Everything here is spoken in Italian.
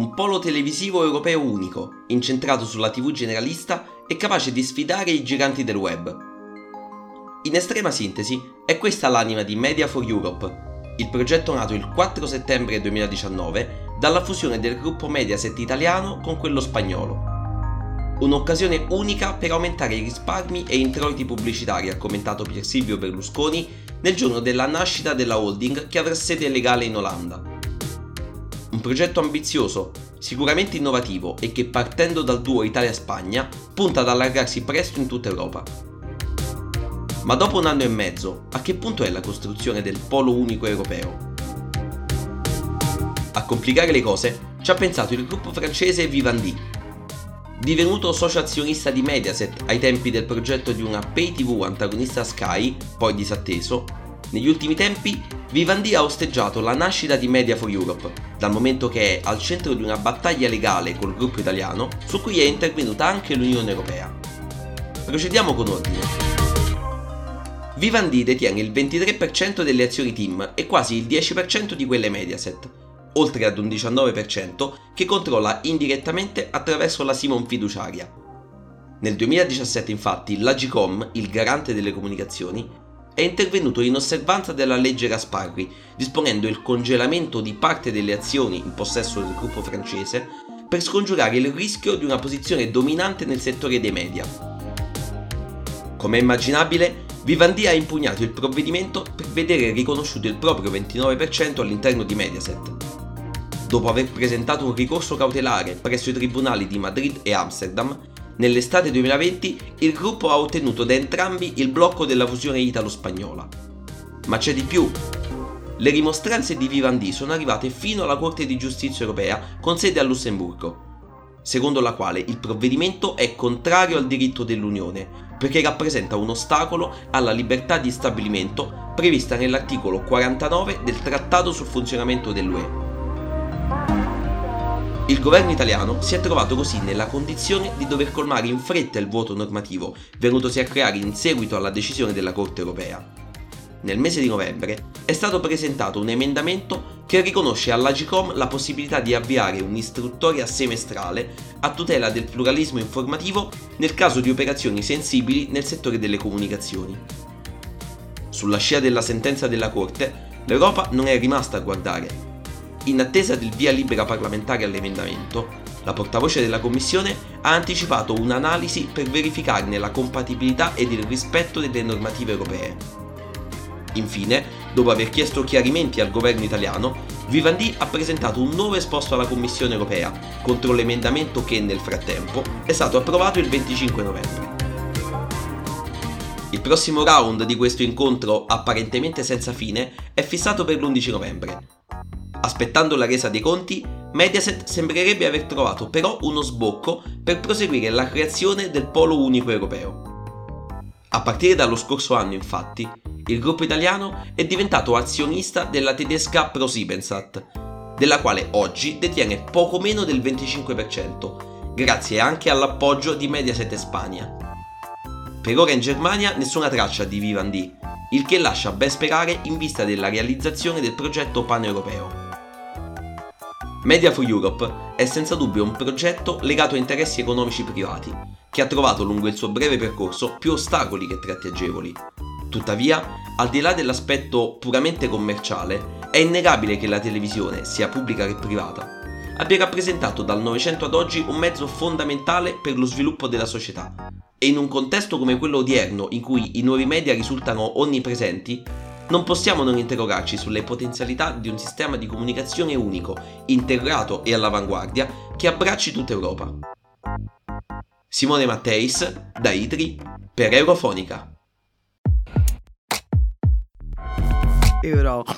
un polo televisivo europeo unico, incentrato sulla TV generalista e capace di sfidare i giganti del web. In estrema sintesi, è questa l'anima di Media for Europe, il progetto nato il 4 settembre 2019 dalla fusione del gruppo Mediaset italiano con quello spagnolo. Un'occasione unica per aumentare i risparmi e introiti pubblicitari, ha commentato Pier Silvio Berlusconi nel giorno della nascita della holding che avrà sede legale in Olanda. Un progetto ambizioso, sicuramente innovativo e che partendo dal duo Italia-Spagna punta ad allargarsi presto in tutta Europa. Ma dopo un anno e mezzo, a che punto è la costruzione del polo unico europeo? A complicare le cose ci ha pensato il gruppo francese Vivendi, Divenuto socio azionista di Mediaset ai tempi del progetto di una pay TV antagonista Sky, poi disatteso, negli ultimi tempi Vivendi ha osteggiato la nascita di Media for Europe, dal momento che è al centro di una battaglia legale col gruppo italiano su cui è intervenuta anche l'Unione Europea. Procediamo con ordine. Vivendi detiene il 23% delle azioni team e quasi il 10% di quelle Mediaset, oltre ad un 19% che controlla indirettamente attraverso la Simon fiduciaria. Nel 2017 infatti l'Agicom, il garante delle comunicazioni, è intervenuto in osservanza della legge Gasparri, disponendo il congelamento di parte delle azioni in possesso del gruppo francese per scongiurare il rischio di una posizione dominante nel settore dei media. Come immaginabile, Vivendi ha impugnato il provvedimento per vedere riconosciuto il proprio 29% all'interno di Mediaset, dopo aver presentato un ricorso cautelare presso i tribunali di Madrid e Amsterdam, nell'estate 2020 il gruppo ha ottenuto da entrambi il blocco della fusione italo-spagnola. Ma c'è di più. Le rimostranze di Vivendi sono arrivate fino alla Corte di Giustizia europea con sede a Lussemburgo, secondo la quale il provvedimento è contrario al diritto dell'Unione, perché rappresenta un ostacolo alla libertà di stabilimento prevista nell'articolo 49 del Trattato sul funzionamento dell'UE. Il governo italiano si è trovato così nella condizione di dover colmare in fretta il vuoto normativo venutosi a creare in seguito alla decisione della Corte europea. Nel mese di novembre è stato presentato un emendamento che riconosce all'Agicom la possibilità di avviare un'istruttoria semestrale a tutela del pluralismo informativo nel caso di operazioni sensibili nel settore delle comunicazioni. Sulla scia della sentenza della Corte, l'Europa non è rimasta a guardare in attesa del via libera parlamentare all'emendamento, la portavoce della Commissione ha anticipato un'analisi per verificarne la compatibilità ed il rispetto delle normative europee. Infine, dopo aver chiesto chiarimenti al governo italiano, Vivendi ha presentato un nuovo esposto alla Commissione europea contro l'emendamento che nel frattempo è stato approvato il 25 novembre. Il prossimo round di questo incontro apparentemente senza fine è fissato per l'11 novembre, Aspettando la resa dei conti, Mediaset sembrerebbe aver trovato però uno sbocco per proseguire la creazione del polo unico europeo. A partire dallo scorso anno, infatti, il gruppo italiano è diventato azionista della tedesca ProSiebensat, della quale oggi detiene poco meno del 25%, grazie anche all'appoggio di Mediaset Spagna. Per ora in Germania nessuna traccia di Vivendi, il che lascia ben sperare in vista della realizzazione del progetto pan-europeo. Media for Europe è senza dubbio un progetto legato a interessi economici privati, che ha trovato lungo il suo breve percorso più ostacoli che tratti agevoli. Tuttavia, al di là dell'aspetto puramente commerciale, è innegabile che la televisione, sia pubblica che privata, abbia rappresentato dal Novecento ad oggi un mezzo fondamentale per lo sviluppo della società. E in un contesto come quello odierno, in cui i nuovi media risultano onnipresenti, non possiamo non interrogarci sulle potenzialità di un sistema di comunicazione unico, integrato e all'avanguardia che abbracci tutta Europa. Simone Matteis, da Itri, per Eurofonica. Eurofonica.